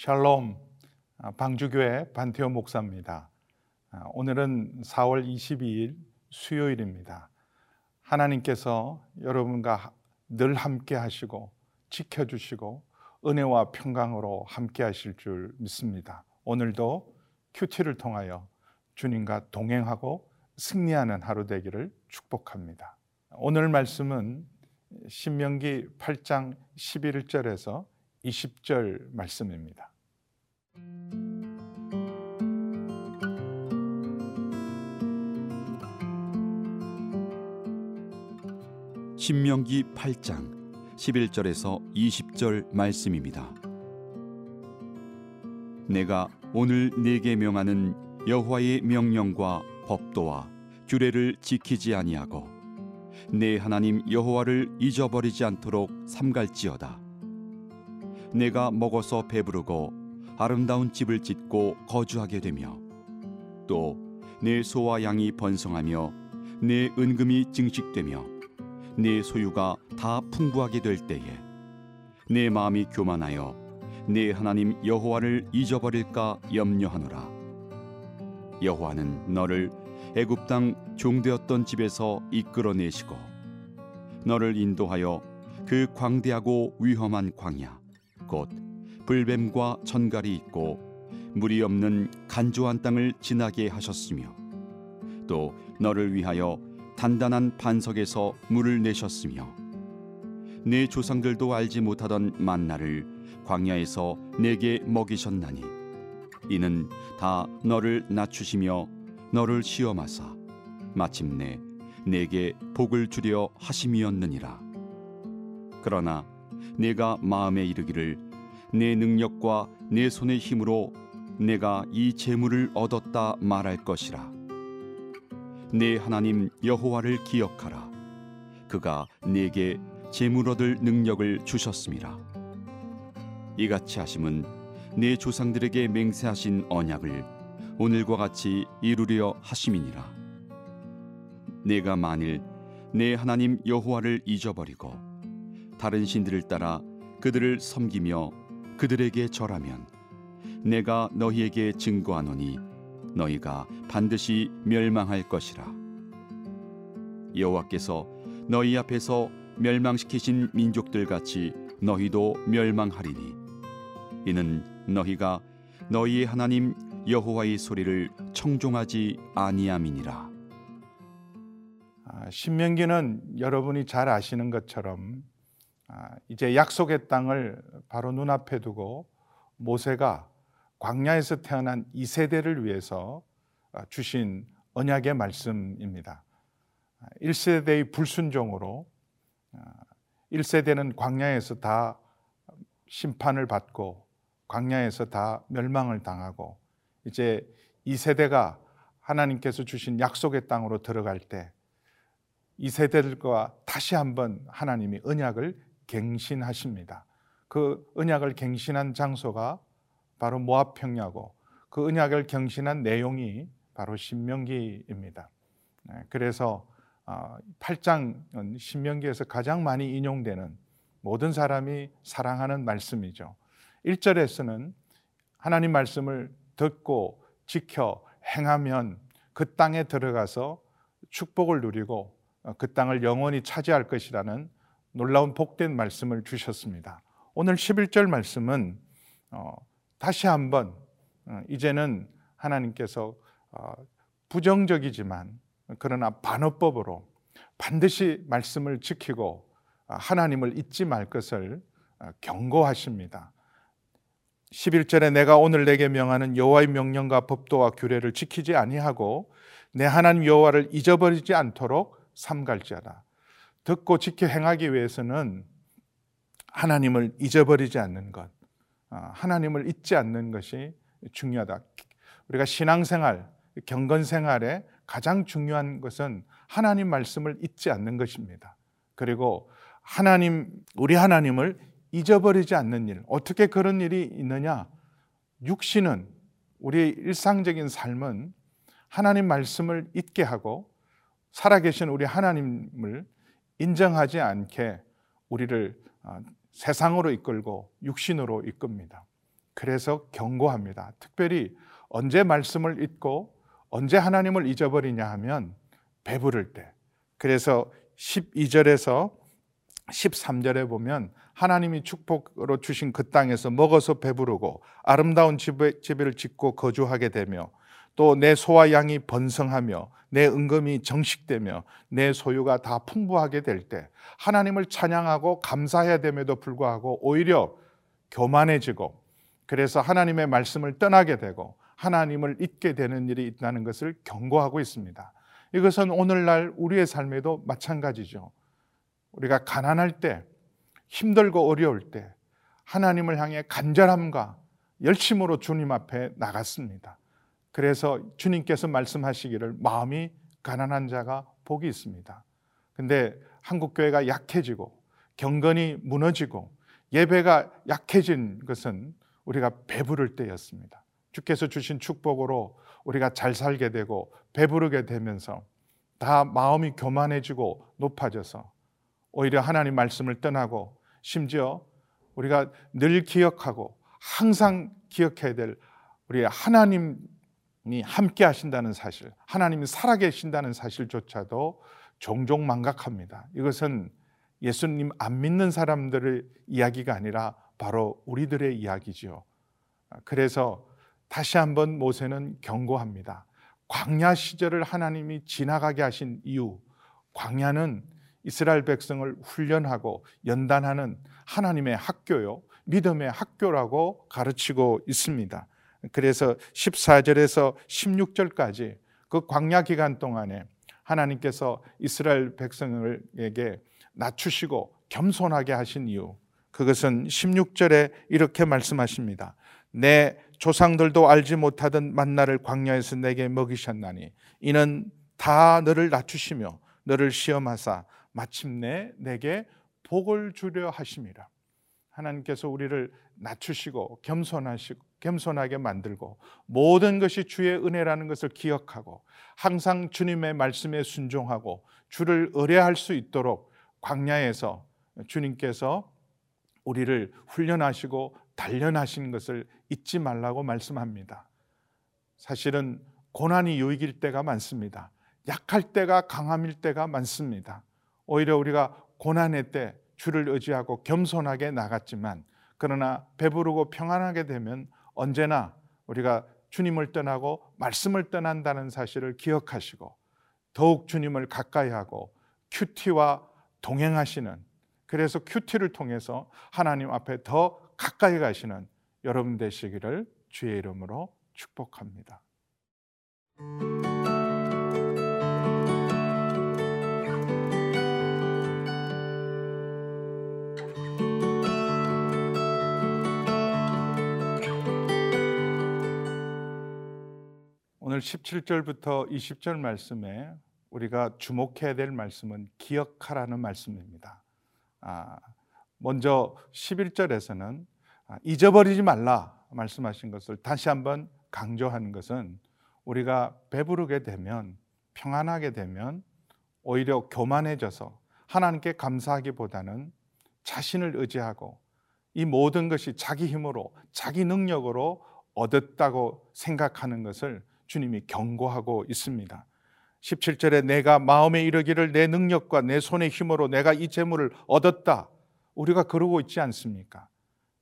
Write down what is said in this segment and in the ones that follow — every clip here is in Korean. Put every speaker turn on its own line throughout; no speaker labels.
샬롬 아, 방주교회 반태호 목사입니다. 아, 오늘은 4월 22일 수요일입니다. 하나님께서 여러분과 늘 함께 하시고 지켜주시고 은혜와 평강으로 함께 하실 줄 믿습니다. 오늘도 큐티를 통하여 주님과 동행하고 승리하는 하루 되기를 축복합니다. 오늘 말씀은 신명기 8장 11절에서 20절 말씀입니다.
신명기 8장 11절에서 20절 말씀입니다. 내가 오늘 네게 명하는 여호와의 명령과 법도와 규례를 지키지 아니하고 내 하나님 여호와를 잊어버리지 않도록 삼갈지어다. 내가 먹어서 배부르고 아름다운 집을 짓고 거주하게 되며 또 내 소와 양이 번성하며 내 은금이 증식되며 내 소유가 다 풍부하게 될 때에 내 마음이 교만하여 내 하나님 여호와를 잊어버릴까 염려하노라. 여호와는 너를 애굽 땅 종되었던 집에서 이끌어내시고 너를 인도하여 그 광대하고 위험한 광야 곧 불뱀과 전갈이 있고 물이 없는 간조한 땅을 지나게 하셨으며 또 너를 위하여 단단한 반석에서 물을 내셨으며 내 조상들도 알지 못하던 만나를 광야에서 내게 먹이셨나니 이는 다 너를 낮추시며 너를 시험하사 마침내 내게 복을 주려 하심이었느니라. 그러나 내가 마음에 이르기를 내 능력과 내 손의 힘으로 내가 이 재물을 얻었다 말할 것이라 내 하나님 여호와를 기억하라. 그가 내게 재물 얻을 능력을 주셨음이라 이같이 하심은 내 조상들에게 맹세하신 언약을 오늘과 같이 이루려 하심이니라. 내가 만일 내 하나님 여호와를 잊어버리고 다른 신들을 따라 그들을 섬기며 그들에게 절하면 내가 너희에게 증거하노니 너희가 반드시 멸망할 것이라. 여호와께서 너희 앞에서 멸망시키신 민족들 같이 너희도 멸망하리니 이는 너희가 너희의 하나님 여호와의 소리를 청종하지 아니함이니라.
아, 신명기는 여러분이 잘 아시는 것처럼 아, 이제 약속의 땅을 바로 눈앞에 두고 모세가 광야에서 태어난 이 세대를 위해서 아, 주신 언약의 말씀입니다. 1세대의 불순종으로 1세대는 광야에서 다 심판을 받고 광야에서 다 멸망을 당하고 이제 2세대가 하나님께서 주신 약속의 땅으로 들어갈 때이 세대들과 다시 한번 하나님이 언약을 갱신하십니다. 그 언약을 갱신한 장소가 바로 모압 평야고 그 언약을 갱신한 내용이 바로 신명기입니다. 네, 그래서 8장은 신명기에서 가장 많이 인용되는 모든 사람이 사랑하는 말씀이죠. 1절에서는 하나님 말씀을 듣고 지켜 행하면 그 땅에 들어가서 축복을 누리고 그 땅을 영원히 차지할 것이라는 놀라운 복된 말씀을 주셨습니다. 오늘 11절 말씀은 어, 다시 한번 어, 이제는 하나님께서 어, 부정적이지만 그러나 반어법으로 반드시 말씀을 지키고 하나님을 잊지 말 것을 경고하십니다. 11절에 내가 오늘 내게 명하는 여호와의 명령과 법도와 규례를 지키지 아니하고 내 하나님 여호와를 잊어버리지 않도록 삼갈지어다. 듣고 지켜 행하기 위해서는 하나님을 잊어버리지 않는 것, 하나님을 잊지 않는 것이 중요하다. 우리가 신앙생활, 경건생활에 가장 중요한 것은 하나님 말씀을 잊지 않는 것입니다. 그리고 하나님, 우리 하나님을 잊어버리지 않는 일. 어떻게 그런 일이 있느냐? 육신은 우리의 일상적인 삶은 하나님 말씀을 잊게 하고 살아계신 우리 하나님을 인정하지 않게 우리를 아, 세상으로 이끌고 육신으로 이끕니다. 그래서 경고합니다. 특별히 언제 말씀을 잊고 언제 하나님을 잊어버리냐 하면 배부를 때. 그래서 12절에서 13절에 보면 하나님이 축복으로 주신 그 땅에서 먹어서 배부르고 아름다운 집을 짓고 거주하게 되며 또 내 소와 양이 번성하며 내 은금이 정식되며 내 소유가 다 풍부하게 될 때 하나님을 찬양하고 감사해야 됨에도 불구하고 오히려 교만해지고 그래서 하나님의 말씀을 떠나게 되고 하나님을 잊게 되는 일이 있다는 것을 경고하고 있습니다. 이것은 오늘날 우리의 삶에도 마찬가지죠. 우리가 가난할 때, 힘들고 어려울 때 하나님을 향해 간절함과 열심으로 주님 앞에 나갔습니다. 그래서 주님께서 말씀하시기를 마음이 가난한 자가 복이 있습니다. 근데 한국 교회가 약해지고 경건이 무너지고 예배가 약해진 것은 우리가 배부를 때였습니다. 주께서 주신 축복으로 우리가 잘 살게 되고 배부르게 되면서 다 마음이 교만해지고 높아져서 오히려 하나님 말씀을 떠나고 심지어 우리가 늘 기억하고 항상 기억해야 될 우리 하나님이 함께 하신다는 사실, 하나님이 살아계신다는 사실조차도 종종 망각합니다. 이것은 예수님 안 믿는 사람들의 이야기가 아니라 바로 우리들의 이야기지요. 그래서 다시 한번 모세는 경고합니다. 광야 시절을 하나님이 지나가게 하신 이유, 광야는 이스라엘 백성을 훈련하고 연단하는 하나님의 학교요, 믿음의 학교라고 가르치고 있습니다. 그래서 14절에서 16절까지 그 광야 기간 동안에 하나님께서 이스라엘 백성에게 낮추시고 겸손하게 하신 이유, 그것은 16절에 이렇게 말씀하십니다. 내 조상들도 알지 못하던 만나를 광야에서 내게 먹이셨나니 이는 다 너를 낮추시며 너를 시험하사 마침내 내게 복을 주려 하심이라. 하나님께서 우리를 낮추시고 겸손하시고 겸손하게 만들고 모든 것이 주의 은혜라는 것을 기억하고 항상 주님의 말씀에 순종하고 주를 의뢰할 수 있도록 광야에서 주님께서 우리를 훈련하시고 단련하신 것을 잊지 말라고 말씀합니다. 사실은 고난이 요익일 때가 많습니다. 약할 때가 강함일 때가 많습니다. 오히려 우리가 고난의 때 주를 의지하고 겸손하게 나갔지만 그러나 배부르고 평안하게 되면 언제나 우리가 주님을 떠나고 말씀을 떠난다는 사실을 기억하시고 더욱 주님을 가까이 하고 큐티와 동행하시는 그래서 큐티를 통해서 하나님 앞에 더 가까이 가시는 여러분 되시기를 주의 이름으로 축복합니다. 오늘 17절부터 20절 말씀에 우리가 주목해야 될 말씀은 기억하라는 말씀입니다. 아, 먼저 11절에서는 아, 잊어버리지 말라 말씀하신 것을 다시 한번 강조하는 것은 우리가 배부르게 되면 평안하게 되면 오히려 교만해져서 하나님께 감사하기보다는 자신을 의지하고 이 모든 것이 자기 힘으로 자기 능력으로 얻었다고 생각하는 것을 주님이 경고하고 있습니다. 17절에 내가 마음에 이르기를 내 능력과 내 손의 힘으로 내가 이 재물을 얻었다. 우리가 그러고 있지 않습니까?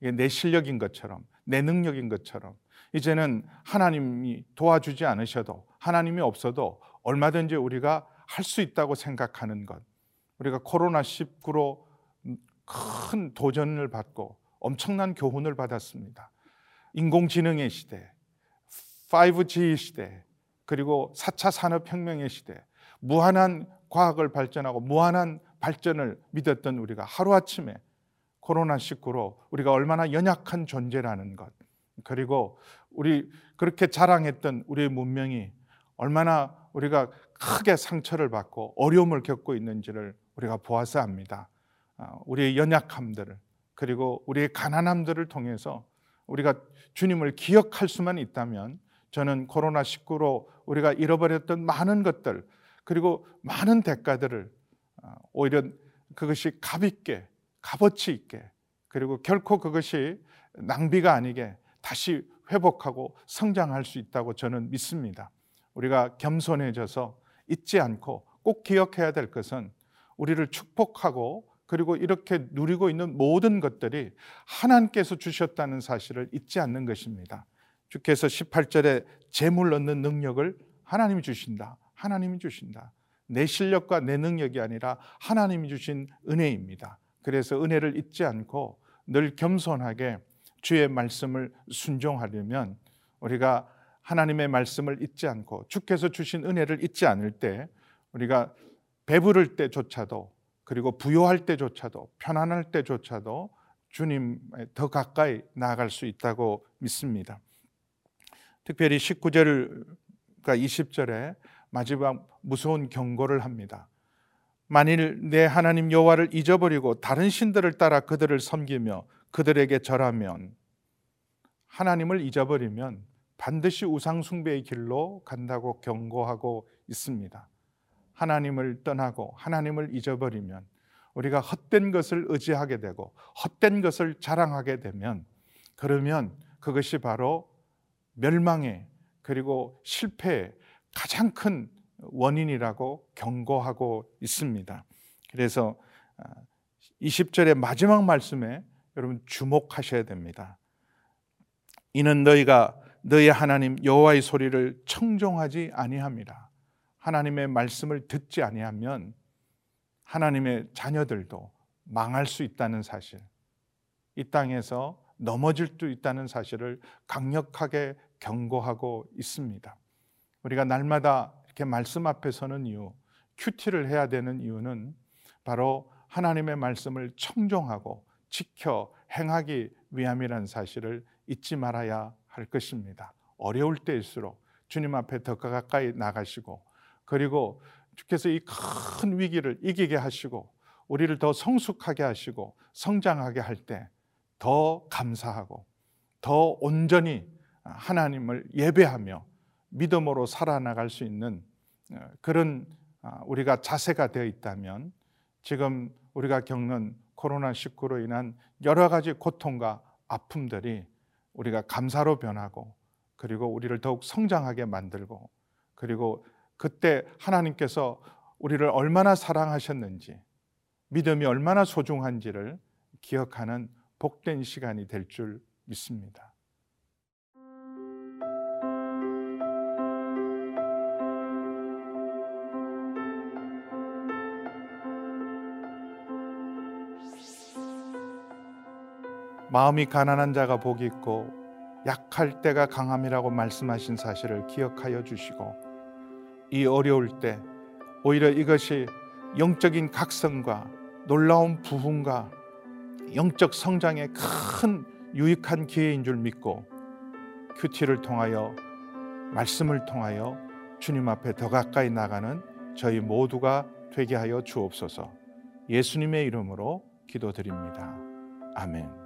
이게 내 실력인 것처럼, 내 능력인 것처럼. 이제는 하나님이 도와주지 않으셔도, 하나님이 없어도 얼마든지 우리가 할 수 있다고 생각하는 것. 우리가 코로나19로 큰 도전을 받고 엄청난 교훈을 받았습니다. 인공지능의 시대, 5G 시대, 그리고 4차 산업혁명의 시대, 무한한 과학을 발전하고 무한한 발전을 믿었던 우리가 하루아침에 코로나19로 우리가 얼마나 연약한 존재라는 것, 그리고 우리 그렇게 자랑했던 우리의 문명이 얼마나 우리가 크게 상처를 받고 어려움을 겪고 있는지를 우리가 보아서 압니다. 아, 우리의 연약함들을 그리고 우리의 가난함들을 통해서 우리가 주님을 기억할 수만 있다면 저는 코로나 19로 우리가 잃어버렸던 많은 것들 그리고 많은 대가들을 아, 오히려 그것이 값 있게 값어치 있게 그리고 결코 그것이 낭비가 아니게 다시 회복하고 성장할 수 있다고 저는 믿습니다. 우리가 겸손해져서 잊지 않고 꼭 기억해야 될 것은 우리를 축복하고 그리고 이렇게 누리고 있는 모든 것들이 하나님께서 주셨다는 사실을 잊지 않는 것입니다. 주께서 18절에 재물 얻는 능력을 하나님이 주신다. 하나님이 주신다. 내 실력과 내 능력이 아니라 하나님이 주신 은혜입니다. 그래서 은혜를 잊지 않고 늘 겸손하게 주의 말씀을 순종하려면 우리가 하나님의 말씀을 잊지 않고 주께서 주신 은혜를 잊지 않을 때 우리가 배부를 때조차도 그리고 부요할 때조차도 편안할 때조차도 주님에 더 가까이 나아갈 수 있다고 믿습니다. 특별히 19절과 20절에 마지막 무서운 경고를 합니다. 만일 내 하나님 여호와를 잊어버리고 다른 신들을 따라 그들을 섬기며 그들에게 절하면 하나님을 잊어버리면 반드시 우상 숭배의 길로 간다고 경고하고 있습니다. 하나님을 떠나고 하나님을 잊어버리면 우리가 헛된 것을 의지하게 되고 헛된 것을 자랑하게 되면 그러면 그것이 바로 멸망의 그리고 실패의 가장 큰 원인이라고 경고하고 있습니다. 그래서 20절의 마지막 말씀에 여러분 주목하셔야 됩니다. 이는 너희가 너희 하나님 여호와의 소리를 청종하지 아니함이라. 하나님의 말씀을 듣지 아니하면 하나님의 자녀들도 망할 수 있다는 사실, 이 땅에서 넘어질 수 있다는 사실을 강력하게 경고하고 있습니다. 우리가 날마다 이렇게 말씀 앞에 서는 이유, 큐티를 해야 되는 이유는 바로 하나님의 말씀을 청종하고 지켜 행하기 위함이라는 사실을 잊지 말아야 할 것입니다. 어려울 때일수록 주님 앞에 더 가까이 나가시고 그리고 주께서 이 큰 위기를 이기게 하시고 우리를 더 성숙하게 하시고 성장하게 할 때 더 감사하고 더 온전히 하나님을 예배하며 믿음으로 살아나갈 수 있는 어, 그런 아, 우리가 자세가 되어 있다면 지금 우리가 겪는 코로나19로 인한 여러 가지 고통과 아픔들이 우리가 감사로 변하고 그리고 우리를 더욱 성장하게 만들고 그리고 그때 하나님께서 우리를 얼마나 사랑하셨는지 믿음이 얼마나 소중한지를 기억하는 복된 시간이 될 줄 믿습니다. 마음이 가난한 자가 복이 있고 약할 때가 강함이라고 말씀하신 사실을 기억하여 주시고 이 어려울 때 오히려 이것이 영적인 각성과 놀라운 부흥과 영적 성장의 큰 유익한 기회인 줄 믿고 큐티를 통하여 말씀을 통하여 주님 앞에 더 가까이 나가는 저희 모두가 되게 하여 주옵소서. 예수님의 이름으로 기도드립니다. 아멘.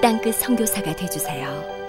땅끝 성교사가 되주세요